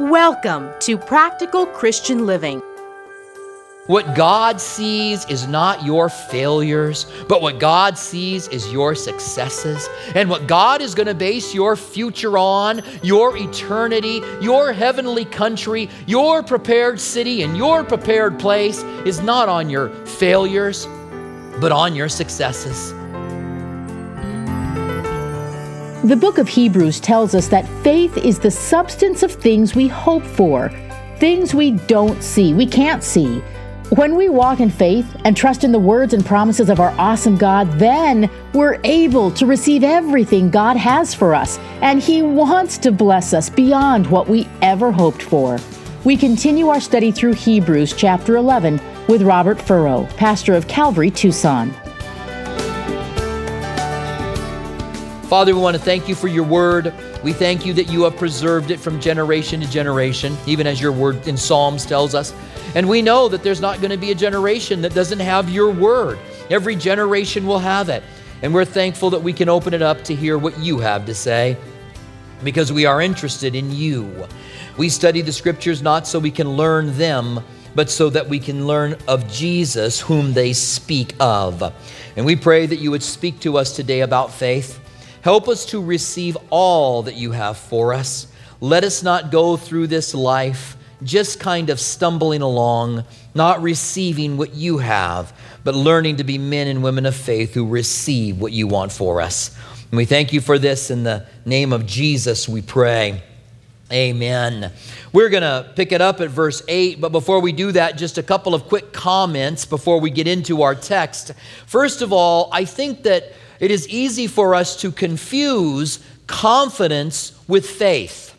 Welcome to Practical Christian Living. What God sees is not your failures, but what God sees is your successes. And what God is going to base your future on, your eternity, your heavenly country, your prepared city, and your prepared place is not on your failures, but on your successes. The book of Hebrews tells us that faith is the substance of things we hope for, things we don't see, we can't see. When we walk in faith and trust in the words and promises of our awesome God, then we're able to receive everything God has for us, and He wants to bless us beyond what we ever hoped for. We continue our study through Hebrews chapter 11 with Robert Furrow, pastor of Calvary, Tucson. Father, we want to thank you for your word. We thank you that you have preserved it from generation to generation, even as your word in Psalms tells us. And we know that there's not going to be a generation that doesn't have your word. Every generation will have it. And we're thankful that we can open it up to hear what you have to say because we are interested in you. We study the scriptures not so we can learn them, but so that we can learn of Jesus, whom they speak of. And we pray that you would speak to us today about faith. Help us to receive all that you have for us. Let us not go through this life just kind of stumbling along, not receiving what you have, but learning to be men and women of faith who receive what you want for us. And we thank you for this in the name of Jesus, we pray. Amen. We're going to pick it up at verse 8, but before we do that, just a couple of quick comments before we get into our text. First of all, I think that it is easy for us to confuse confidence with faith.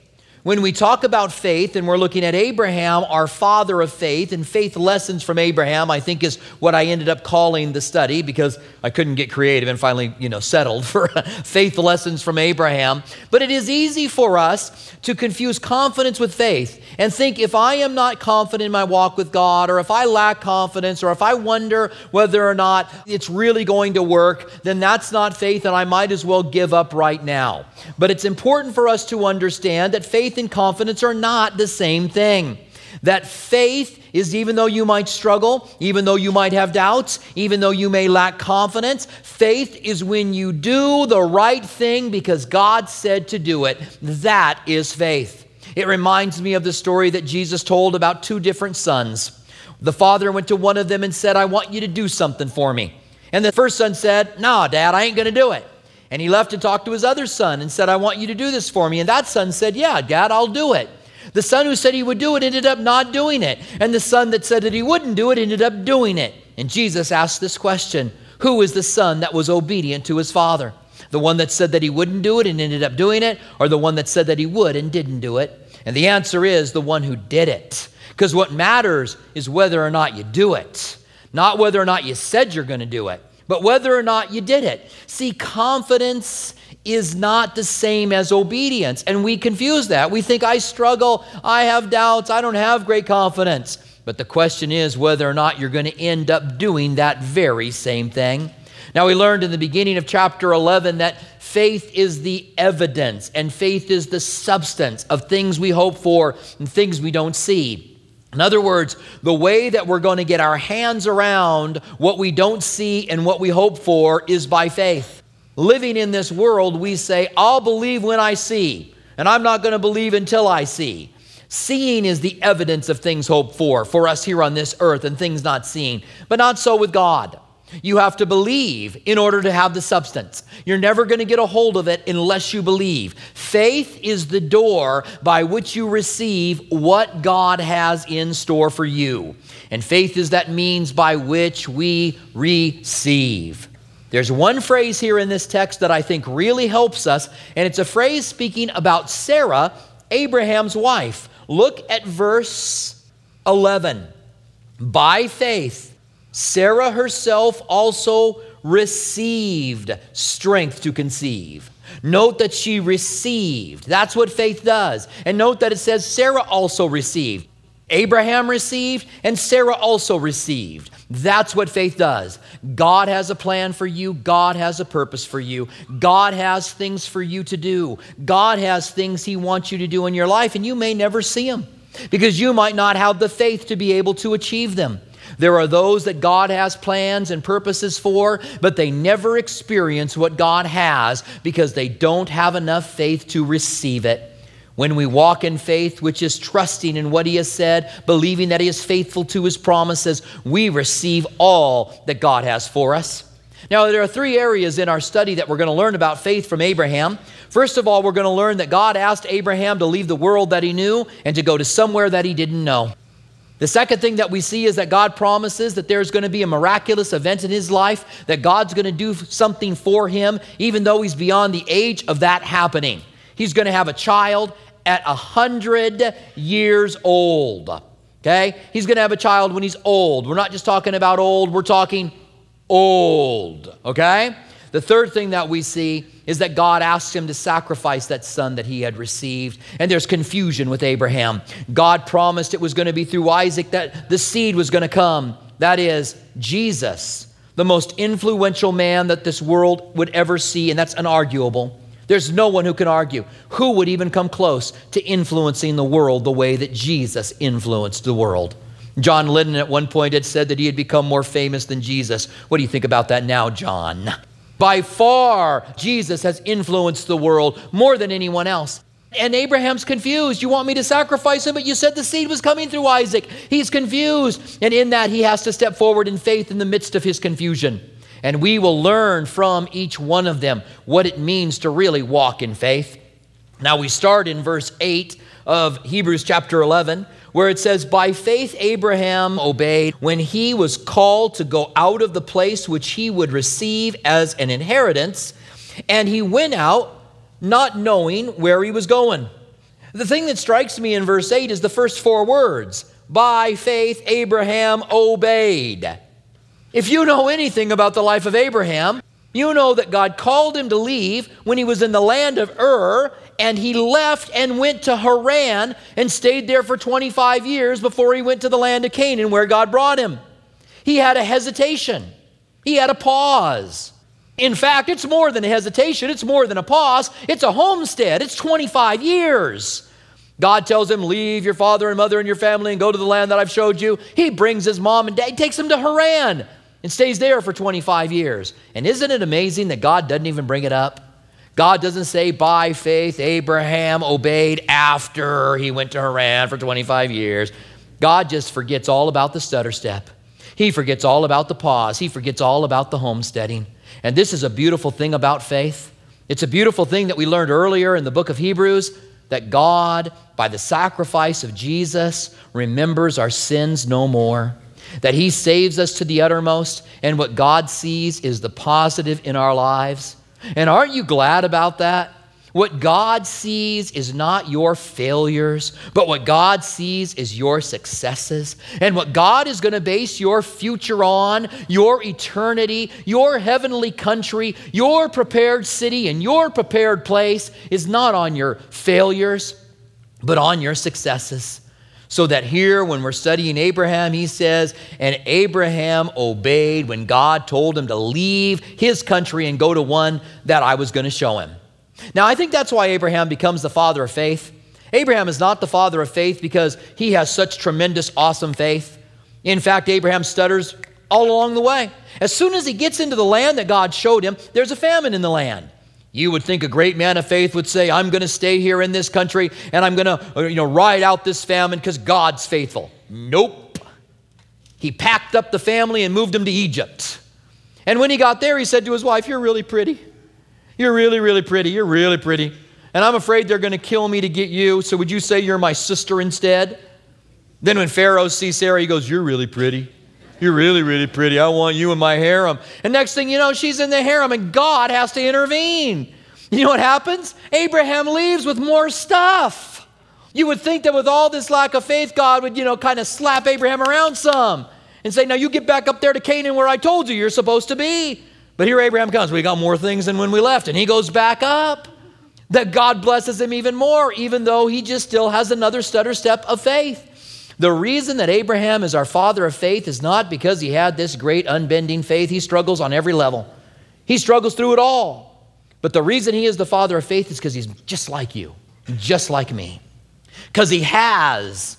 When we talk about faith and we're looking at Abraham, our father of faith, and faith lessons from Abraham, I think is what I ended up calling the study because I couldn't get creative and finally, you know, settled for faith lessons from Abraham. But it is easy for us to confuse confidence with faith and think if I am not confident in my walk with God, or if I lack confidence, or if I wonder whether or not it's really going to work, then that's not faith and I might as well give up right now. But it's important for us to understand that faith faith and confidence are not the same thing. That faith is even though you might struggle, even though you might have doubts, even though you may lack confidence, faith is when you do the right thing because God said to do it. That is faith. It reminds me of the story that Jesus told about two different sons. The father went to one of them and said, I want you to do something for me. And the first son said, No, dad, I ain't going to do it. And he left to talk to his other son and said, I want you to do this for me. And that son said, Yeah, Dad, I'll do it. The son who said he would do it ended up not doing it. And the son that said that he wouldn't do it ended up doing it. And Jesus asked this question Who is the son that was obedient to his father? The one that said that he wouldn't do it and ended up doing it, or the one that said that he would and didn't do it? And the answer is the one who did it. Because what matters is whether or not you do it, not whether or not you said you're going to do it but whether or not you did it. See, confidence is not the same as obedience. And we confuse that. We think, I struggle, I have doubts, I don't have great confidence. But the question is whether or not you're going to end up doing that very same thing. Now, we learned in the beginning of chapter 11 that faith is the evidence and faith is the substance of things we hope for and things we don't see. In other words, the way that we're going to get our hands around what we don't see and what we hope for is by faith. Living in this world, we say, I'll believe when I see, and I'm not going to believe until I see. Seeing is the evidence of things hoped for, for us here on this earth, and things not seen. But not so with God. You have to believe in order to have the substance. You're never going to get a hold of it unless you believe. Faith is the door by which you receive what God has in store for you. And faith is that means by which we receive. There's one phrase here in this text that I think really helps us, and it's a phrase speaking about Sarah, Abraham's wife. Look at verse 11. By faith, Sarah herself also received strength to conceive. Note that she received. That's what faith does. And note that it says Sarah also received. Abraham received, and Sarah also received. That's what faith does. God has a plan for you, God has a purpose for you, God has things for you to do, God has things He wants you to do in your life, and you may never see them because you might not have the faith to be able to achieve them. There are those that God has plans and purposes for, but they never experience what God has because they don't have enough faith to receive it. When we walk in faith, which is trusting in what He has said, believing that He is faithful to His promises, we receive all that God has for us. Now, there are three areas in our study that we're going to learn about faith from Abraham. First of all, we're going to learn that God asked Abraham to leave the world that he knew and to go to somewhere that he didn't know. The second thing that we see is that God promises that there's going to be a miraculous event in his life, that God's going to do something for him, even though he's beyond the age of that happening. He's going to have a child at a hundred years old. Okay? He's going to have a child when he's old. We're not just talking about old, we're talking old. Okay? The third thing that we see is that God asked him to sacrifice that son that he had received. And there's confusion with Abraham. God promised it was going to be through Isaac that the seed was going to come. That is, Jesus, the most influential man that this world would ever see, and that's unarguable. There's no one who can argue. Who would even come close to influencing the world the way that Jesus influenced the world? John Lennon at one point had said that he had become more famous than Jesus. What do you think about that now, John? By far, Jesus has influenced the world more than anyone else. And Abraham's confused. You want me to sacrifice him, but you said the seed was coming through Isaac. He's confused. And in that, he has to step forward in faith in the midst of his confusion. And we will learn from each one of them what it means to really walk in faith. Now we start in verse 8 of Hebrews chapter 11, where it says, By faith Abraham obeyed when he was called to go out of the place which he would receive as an inheritance, and he went out not knowing where he was going. The thing that strikes me in verse 8 is the first four words By faith Abraham obeyed. If you know anything about the life of Abraham, you know that God called him to leave when he was in the land of Ur, and he left and went to Haran and stayed there for 25 years before he went to the land of Canaan where God brought him. He had a hesitation, he had a pause. In fact, it's more than a hesitation, it's more than a pause, it's a homestead, it's 25 years. God tells him, Leave your father and mother and your family and go to the land that I've showed you. He brings his mom and dad, takes them to Haran and stays there for 25 years. And isn't it amazing that God doesn't even bring it up? God doesn't say, by faith, Abraham obeyed after he went to Haran for 25 years. God just forgets all about the stutter step. He forgets all about the pause. He forgets all about the homesteading. And this is a beautiful thing about faith. It's a beautiful thing that we learned earlier in the book of Hebrews that God, by the sacrifice of Jesus, remembers our sins no more that He saves us to the uttermost, and what God sees is the positive in our lives. And aren't you glad about that? What God sees is not your failures, but what God sees is your successes. And what God is going to base your future on, your eternity, your heavenly country, your prepared city, and your prepared place is not on your failures, but on your successes. So that here, when we're studying Abraham, he says, And Abraham obeyed when God told him to leave his country and go to one that I was going to show him. Now, I think that's why Abraham becomes the father of faith. Abraham is not the father of faith because he has such tremendous, awesome faith. In fact, Abraham stutters all along the way. As soon as he gets into the land that God showed him, there's a famine in the land. You would think a great man of faith would say, I'm going to stay here in this country and I'm going to uh, you know, ride out this famine because God's faithful. Nope. He packed up the family and moved them to Egypt. And when he got there, he said to his wife, You're really pretty. You're really, really pretty. You're really pretty. And I'm afraid they're going to kill me to get you. So would you say you're my sister instead? Then when Pharaoh sees Sarah, he goes, You're really pretty. You're really, really pretty. I want you in my harem. And next thing you know, she's in the harem and God has to intervene. You know what happens? Abraham leaves with more stuff. You would think that with all this lack of faith, God would, you know, kind of slap Abraham around some and say, Now you get back up there to Canaan where I told you you're supposed to be. But here Abraham comes. We got more things than when we left. And he goes back up. That God blesses him even more, even though he just still has another stutter step of faith. The reason that Abraham is our father of faith is not because he had this great unbending faith. He struggles on every level, he struggles through it all. But the reason he is the father of faith is because he's just like you, just like me. Because he has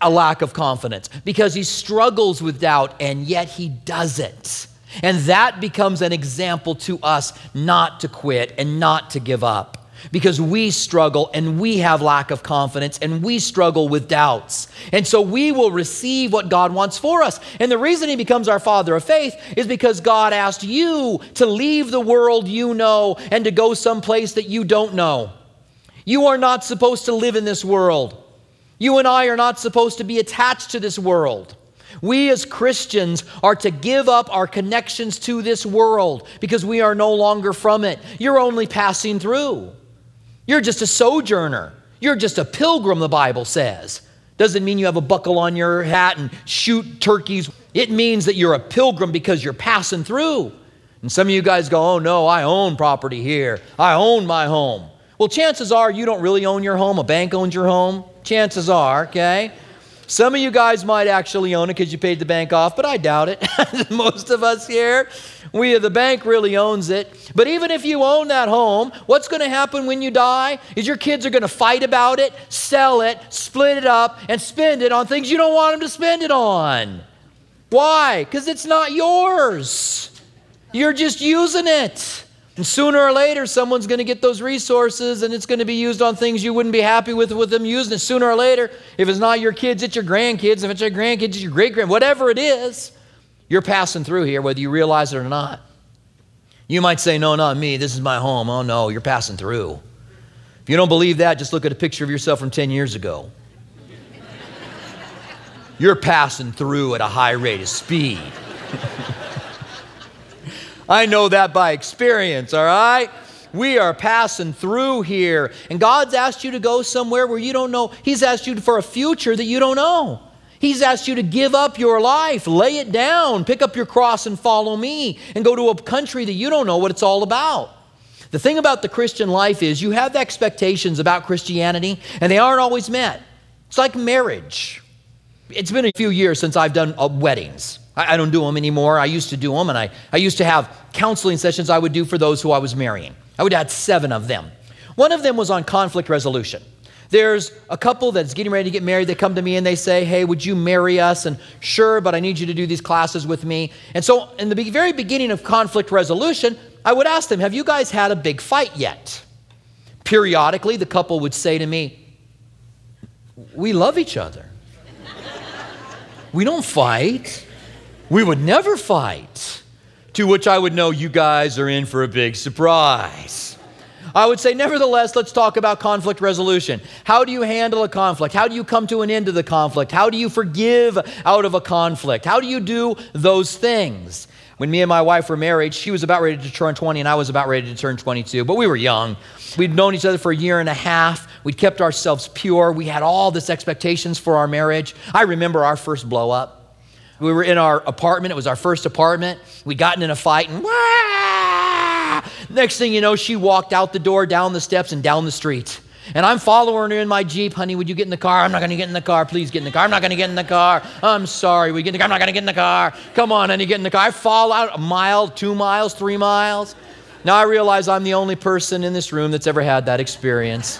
a lack of confidence, because he struggles with doubt, and yet he does it. And that becomes an example to us not to quit and not to give up because we struggle and we have lack of confidence and we struggle with doubts. And so we will receive what God wants for us. And the reason He becomes our Father of faith is because God asked you to leave the world you know and to go someplace that you don't know. You are not supposed to live in this world. You and I are not supposed to be attached to this world. We as Christians are to give up our connections to this world because we are no longer from it. You're only passing through. You're just a sojourner. You're just a pilgrim, the Bible says. Doesn't mean you have a buckle on your hat and shoot turkeys. It means that you're a pilgrim because you're passing through. And some of you guys go, oh no, I own property here. I own my home. Well, chances are you don't really own your home. A bank owns your home. Chances are, okay? Some of you guys might actually own it because you paid the bank off, but I doubt it. Most of us here, we the bank really owns it. But even if you own that home, what's going to happen when you die is your kids are going to fight about it, sell it, split it up, and spend it on things you don't want them to spend it on. Why? Because it's not yours. You're just using it. And sooner or later, someone's going to get those resources and it's going to be used on things you wouldn't be happy with with them using it. Sooner or later, if it's not your kids, it's your grandkids. If it's your grandkids, it's your great grand, whatever it is, you're passing through here, whether you realize it or not. You might say, No, not me. This is my home. Oh, no, you're passing through. If you don't believe that, just look at a picture of yourself from 10 years ago. you're passing through at a high rate of speed. I know that by experience, all right? We are passing through here. And God's asked you to go somewhere where you don't know. He's asked you for a future that you don't know. He's asked you to give up your life, lay it down, pick up your cross and follow me, and go to a country that you don't know what it's all about. The thing about the Christian life is you have expectations about Christianity, and they aren't always met. It's like marriage. It's been a few years since I've done uh, weddings. I, I don't do them anymore. I used to do them, and I, I used to have counseling sessions I would do for those who I was marrying. I would have seven of them. One of them was on conflict resolution. There's a couple that's getting ready to get married. They come to me and they say, Hey, would you marry us? And sure, but I need you to do these classes with me. And so, in the very beginning of conflict resolution, I would ask them, Have you guys had a big fight yet? Periodically, the couple would say to me, We love each other. we don't fight. We would never fight. To which I would know you guys are in for a big surprise. I would say, nevertheless, let's talk about conflict resolution. How do you handle a conflict? How do you come to an end to the conflict? How do you forgive out of a conflict? How do you do those things? When me and my wife were married, she was about ready to turn 20 and I was about ready to turn 22, but we were young. We'd known each other for a year and a half. We'd kept ourselves pure. We had all this expectations for our marriage. I remember our first blow up. We were in our apartment. It was our first apartment. We'd gotten in a fight and Wah! next thing you know, she walked out the door, down the steps, and down the street. And I'm following her in my Jeep. Honey, would you get in the car? I'm not going to get in the car. Please get in the car. I'm not going to get in the car. I'm sorry. We get in the car. I'm not going to get in the car. Come on, honey, get in the car. I fall out a mile, two miles, three miles. Now I realize I'm the only person in this room that's ever had that experience.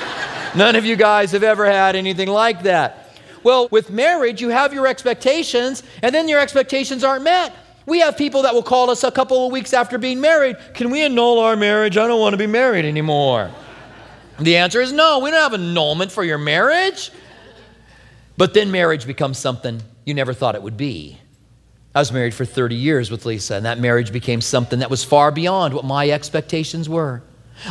None of you guys have ever had anything like that. Well, with marriage, you have your expectations, and then your expectations aren't met. We have people that will call us a couple of weeks after being married. Can we annul our marriage? I don't want to be married anymore. The answer is no, we don't have annulment for your marriage. But then marriage becomes something you never thought it would be. I was married for 30 years with Lisa, and that marriage became something that was far beyond what my expectations were.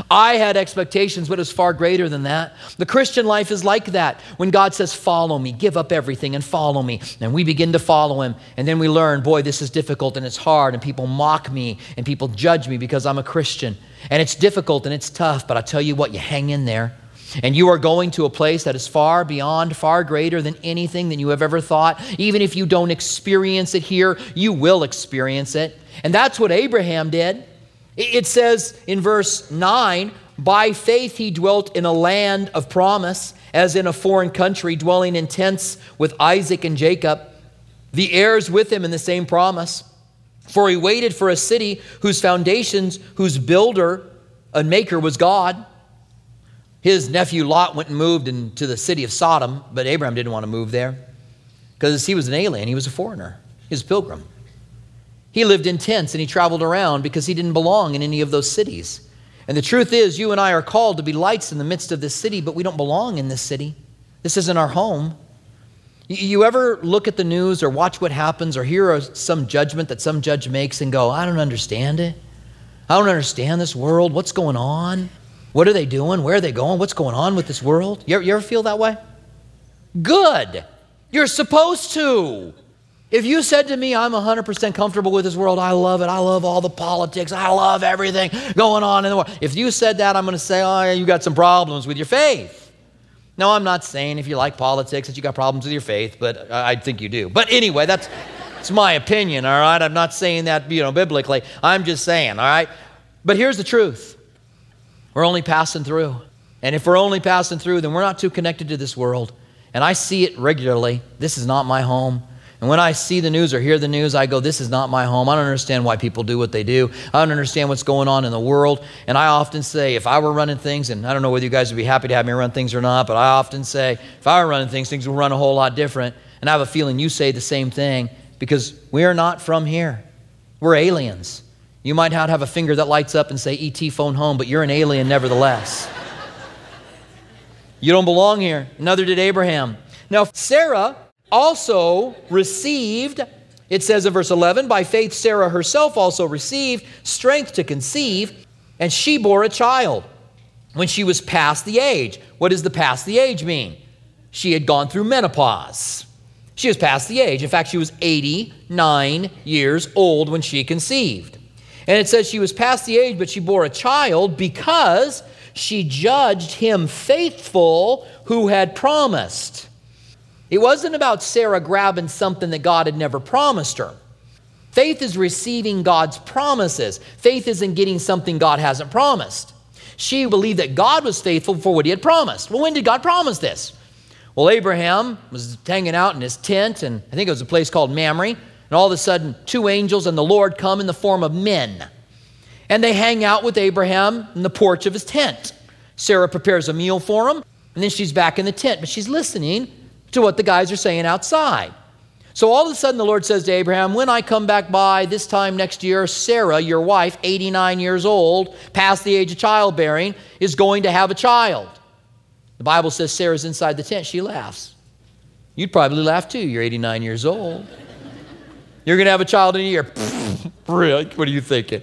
I had expectations, but it was far greater than that. The Christian life is like that. When God says, Follow me, give up everything and follow me. And we begin to follow Him. And then we learn, Boy, this is difficult and it's hard. And people mock me and people judge me because I'm a Christian. And it's difficult and it's tough. But I tell you what, you hang in there. And you are going to a place that is far beyond, far greater than anything that you have ever thought. Even if you don't experience it here, you will experience it. And that's what Abraham did. It says in verse 9, by faith he dwelt in a land of promise, as in a foreign country, dwelling in tents with Isaac and Jacob, the heirs with him in the same promise. For he waited for a city whose foundations, whose builder and maker was God. His nephew Lot went and moved into the city of Sodom, but Abraham didn't want to move there because he was an alien, he was a foreigner, he was a pilgrim. He lived in tents and he traveled around because he didn't belong in any of those cities. And the truth is, you and I are called to be lights in the midst of this city, but we don't belong in this city. This isn't our home. You ever look at the news or watch what happens or hear some judgment that some judge makes and go, I don't understand it? I don't understand this world. What's going on? What are they doing? Where are they going? What's going on with this world? You ever, feel that way? Good. You're supposed to. If you said to me, I'm 100% comfortable with this world, I love it, I love all the politics, I love everything going on in the world. If you said that, I'm going to say, oh, yeah, you got some problems with your faith. No, I'm not saying if you like politics that you got problems with your faith, but I think you do. But anyway, that's, that's my opinion, all right? I'm not saying that, you know, biblically. I'm just saying, all right? But here's the truth we're only passing through. And if we're only passing through, then we're not too connected to this world. And I see it regularly. This is not my home. And when I see the news or hear the news, I go, This is not my home. I don't understand why people do what they do. I don't understand what's going on in the world. And I often say, if I were running things, and I don't know whether you guys would be happy to have me run things or not, but I often say, if I were running things, things would run a whole lot different. And I have a feeling you say the same thing because we are not from here. We're aliens. You might not have a finger that lights up and say, ET phone home, but you're an alien nevertheless. you don't belong here. Neither did Abraham. Now, Sarah also received, it says in verse 11, by faith, Sarah herself also received strength to conceive, and she bore a child when she was past the age. What does the past the age mean? She had gone through menopause. She was past the age. In fact, she was 89 years old when she conceived. And it says she was past the age, but she bore a child because she judged him faithful who had promised. It wasn't about Sarah grabbing something that God had never promised her. Faith is receiving God's promises. Faith isn't getting something God hasn't promised. She believed that God was faithful for what he had promised. Well, when did God promise this? Well, Abraham was hanging out in his tent, and I think it was a place called Mamre, and all of a sudden, two angels and the Lord come in the form of men. And they hang out with Abraham in the porch of his tent. Sarah prepares a meal for him, and then she's back in the tent, but she's listening to what the guys are saying outside. So all of a sudden, the Lord says to Abraham, When I come back by this time next year, Sarah, your wife, 89 years old, past the age of childbearing, is going to have a child. The Bible says Sarah's inside the tent. She laughs. You'd probably laugh too. You're 89 years old. You're going to have a child in a year. really? What are you thinking?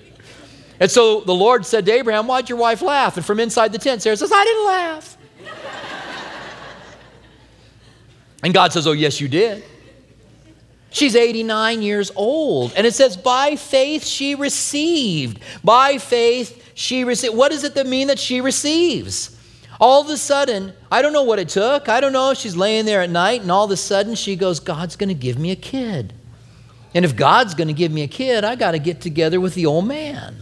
And so the Lord said to Abraham, Why'd your wife laugh? And from inside the tent, Sarah says, I didn't laugh. And God says, Oh, yes, you did. She's 89 years old. And it says, by faith she received. By faith she received. What does it mean that she receives? All of a sudden, I don't know what it took. I don't know. She's laying there at night, and all of a sudden she goes, God's going to give me a kid. And if God's going to give me a kid, I got to get together with the old man.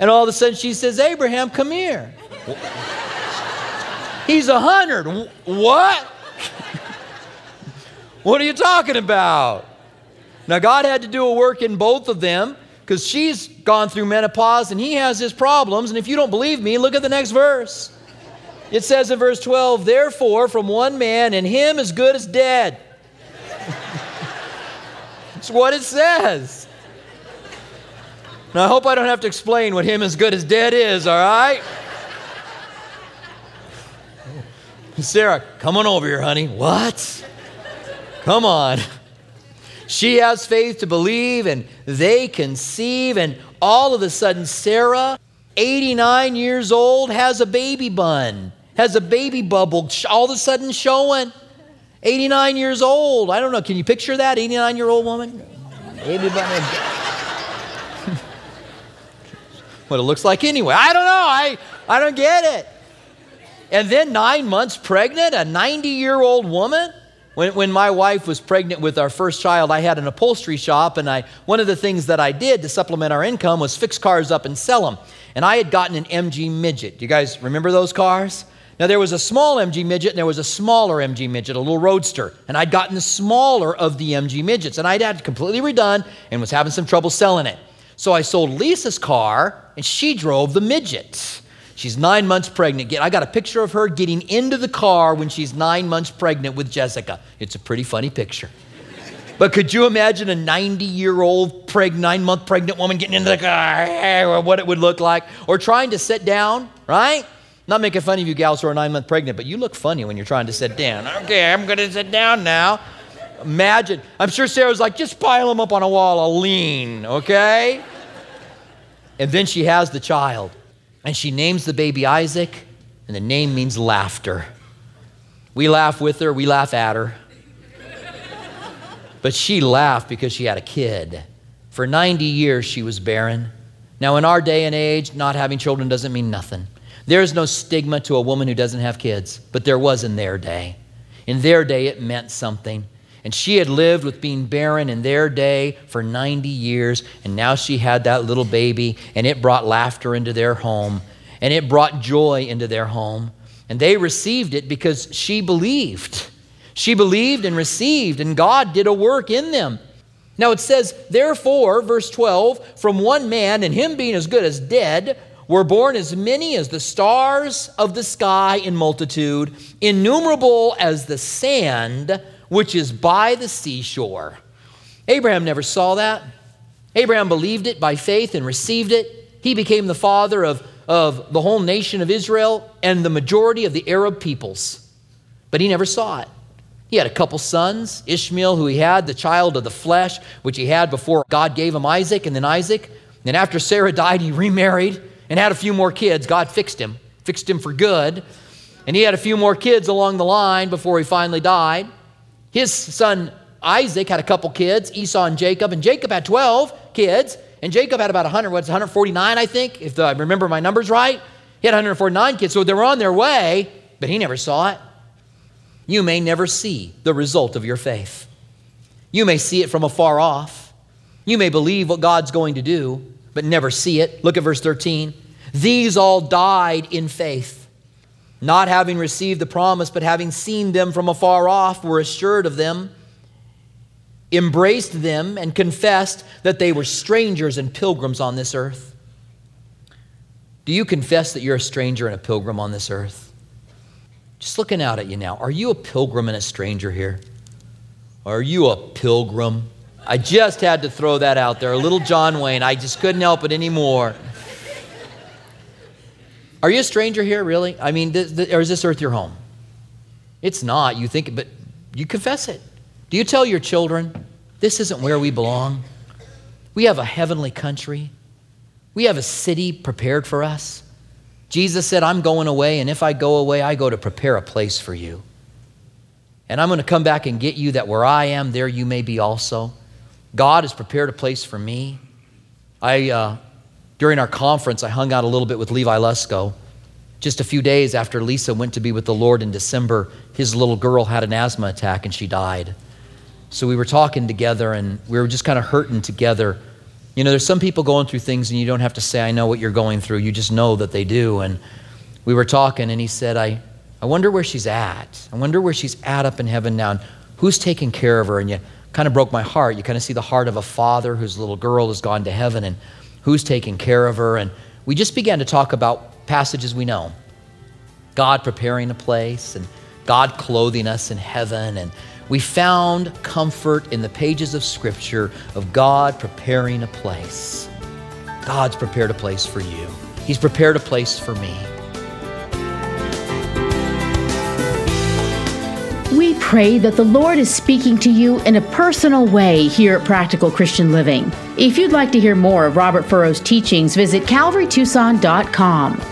and all of a sudden she says, Abraham, come here. He's a hundred. What? what are you talking about? Now, God had to do a work in both of them because she's gone through menopause and he has his problems. And if you don't believe me, look at the next verse. It says in verse 12, Therefore, from one man, and him as good as dead. That's what it says. Now, I hope I don't have to explain what him as good as dead is, all right? Sarah, come on over here, honey. What? Come on. She has faith to believe, and they conceive, and all of a sudden, Sarah, 89 years old, has a baby bun, has a baby bubble all of a sudden showing. 89 years old. I don't know. Can you picture that? 89 year old woman? Baby bun. what it looks like anyway. I don't know. I, I don't get it and then nine months pregnant, a 90 year old woman. When, when my wife was pregnant with our first child, I had an upholstery shop, and I, one of the things that I did to supplement our income was fix cars up and sell them. And I had gotten an MG Midget. Do you guys remember those cars? Now, there was a small MG Midget and there was a smaller MG Midget, a little roadster. And I'd gotten the smaller of the MG Midgets, and I'd had it completely redone and was having some trouble selling it. So I sold Lisa's car, and she drove the Midget. She's nine months pregnant. I got a picture of her getting into the car when she's nine months pregnant with Jessica. It's a pretty funny picture. But could you imagine a 90 year old preg- nine month pregnant woman getting into the car, eh, what it would look like? Or trying to sit down, right? Not making fun of you gals who are nine months pregnant, but you look funny when you're trying to sit down. Okay, I'm to sit down now. Imagine. I'm sure Sarah's like, just pile them up on a wall. I'll lean, okay? And then she has the child. And she names the baby Isaac, and the name means laughter. We laugh with her, we laugh at her. but she laughed because she had a kid. For 90 years, she was barren. Now, in our day and age, not having children doesn't mean nothing. There is no stigma to a woman who doesn't have kids, but there was in their day. In their day, it meant something. And she had lived with being barren in their day for 90 years, and now she had that little baby, and it brought laughter into their home, and it brought joy into their home. And they received it because she believed. She believed and received, and God did a work in them. Now it says, Therefore, verse 12, from one man, and him being as good as dead, were born as many as the stars of the sky in multitude, innumerable as the sand which is by the seashore. Abraham never saw that. Abraham believed it by faith and received it. He became the father of, of the whole nation of Israel and the majority of the Arab peoples. But he never saw it. He had a couple sons Ishmael, who he had, the child of the flesh, which he had before God gave him Isaac, and then Isaac. And after Sarah died, he remarried and had a few more kids. God fixed him, fixed him for good. And he had a few more kids along the line before he finally died. His son Isaac had a couple kids, Esau and Jacob, and Jacob had 12 kids, and Jacob had about 100, what's 149, I think, if I remember my numbers right. He had 149 kids, so they were on their way, but he never saw it. You may never see the result of your faith. You may see it from afar off. You may believe what God's going to do, but never see it. Look at verse 13. These all died in faith not having received the promise, but having seen them from afar off, were assured of them, embraced them, and confessed that they were strangers and pilgrims on this earth. Do you confess that you're a stranger and a pilgrim on this earth? Just looking out at you now, are you a pilgrim and a stranger here? Are you a pilgrim? I just had to throw that out there. A little John Wayne. I just couldn't help it anymore. Are you a stranger here, really? I mean, or is this earth your home? It's not. You think, but you confess it. Do you tell your children, this isn't where we belong? We have a heavenly country. We have a city prepared for us. Jesus said, I'm going away, and if I go away, I go to prepare a place for you. And I'm going to come back and get you that where I am, there you may be also. God has prepared a place for me. I uh, during our conference, I hung out a little bit with Levi Lusko. Just a few days after Lisa went to be with the Lord in December, his little girl had an asthma attack and she died. So we were talking together and we were just kind of hurting together. You know, there's some people going through things and you don't have to say, I know what you're going through. You just know that they do. And we were talking and he said, I, I wonder where she's at. I wonder where she's at up in heaven now. And who's taking care of her? And you kind of broke my heart. You kind of see the heart of a father whose little girl has gone to heaven. And who's taking care of her. And we just began to talk about passages we know God preparing a place and God clothing us in heaven. And we found comfort in the pages of Scripture of God preparing a place. God's prepared a place for you, He's prepared a place for me. Pray that the Lord is speaking to you in a personal way here at Practical Christian Living. If you'd like to hear more of Robert Furrow's teachings, visit calvarytucson.com.